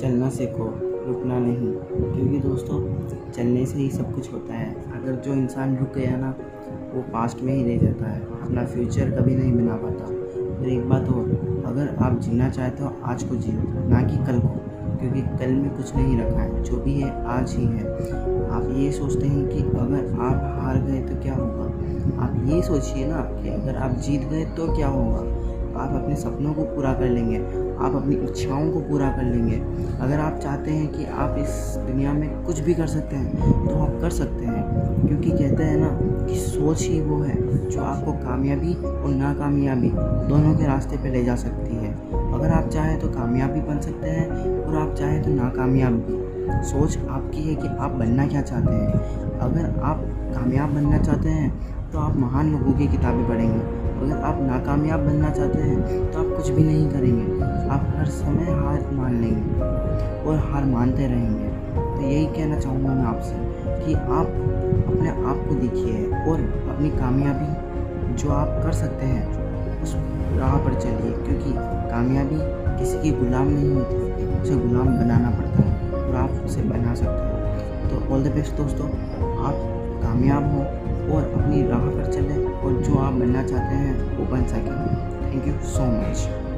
चलना सीखो, रुकना नहीं। क्योंकि दोस्तों, चलने से ही सब कुछ होता है। अगर जो इंसान रुक गया ना, वो पास्ट में ही रह जाता है। अपना फ्यूचर कभी नहीं बना पाता। और एक बात और, अगर आप जीना चाहते हो, आज को जियो, ना कि कल को। क्योंकि कल में कुछ नहीं रखा है, जो भी है, आज ही है। आप ये सोचते हैं कि अगर आप हार गए तो क्या होगा? आप ये सोचिए ना कि अगर आप जीत गए तो क्या होगा? आप अपने सपनों को पूरा कर लेंगे, आप अपनी इच्छाओं को पूरा कर लेंगे। अगर आप चाहते हैं कि आप इस दुनिया में कुछ भी कर सकते हैं तो आप कर सकते हैं, क्योंकि कहते हैं ना कि सोच ही वो है जो आपको कामयाबी और नाकामयाबी दोनों के रास्ते पर ले जा सकती है। अगर आप चाहें तो कामयाब बन सकते हैं और आप चाहें तो नाकामयाब। भी सोच आपकी है कि आप बनना क्या चाहते हैं। अगर आप कामयाब बनना चाहते हैं तो आप महान लोगों की किताबें पढ़ेंगे। अगर आप नाकामयाब बनना चाहते हैं तो आप कुछ भी नहीं करेंगे। आप हर समय हार मान लेंगे और हार मानते रहेंगे। तो यही कहना चाहूँगा मैं आपसे कि आप अपने आप को देखिए और अपनी कामयाबी जो आप कर सकते हैं, उस राह पर चलिए। क्योंकि कामयाबी किसी की गुलाम नहीं होती, उसे गुलाम बनाना पड़ता है और आप उसे बना सकते हो। तो ऑल द बेस्ट दोस्तों, आप कामयाब हो और अपनी राह पर चलें और जो आप बनना चाहते हैं, वो बन सकें। Thank you so much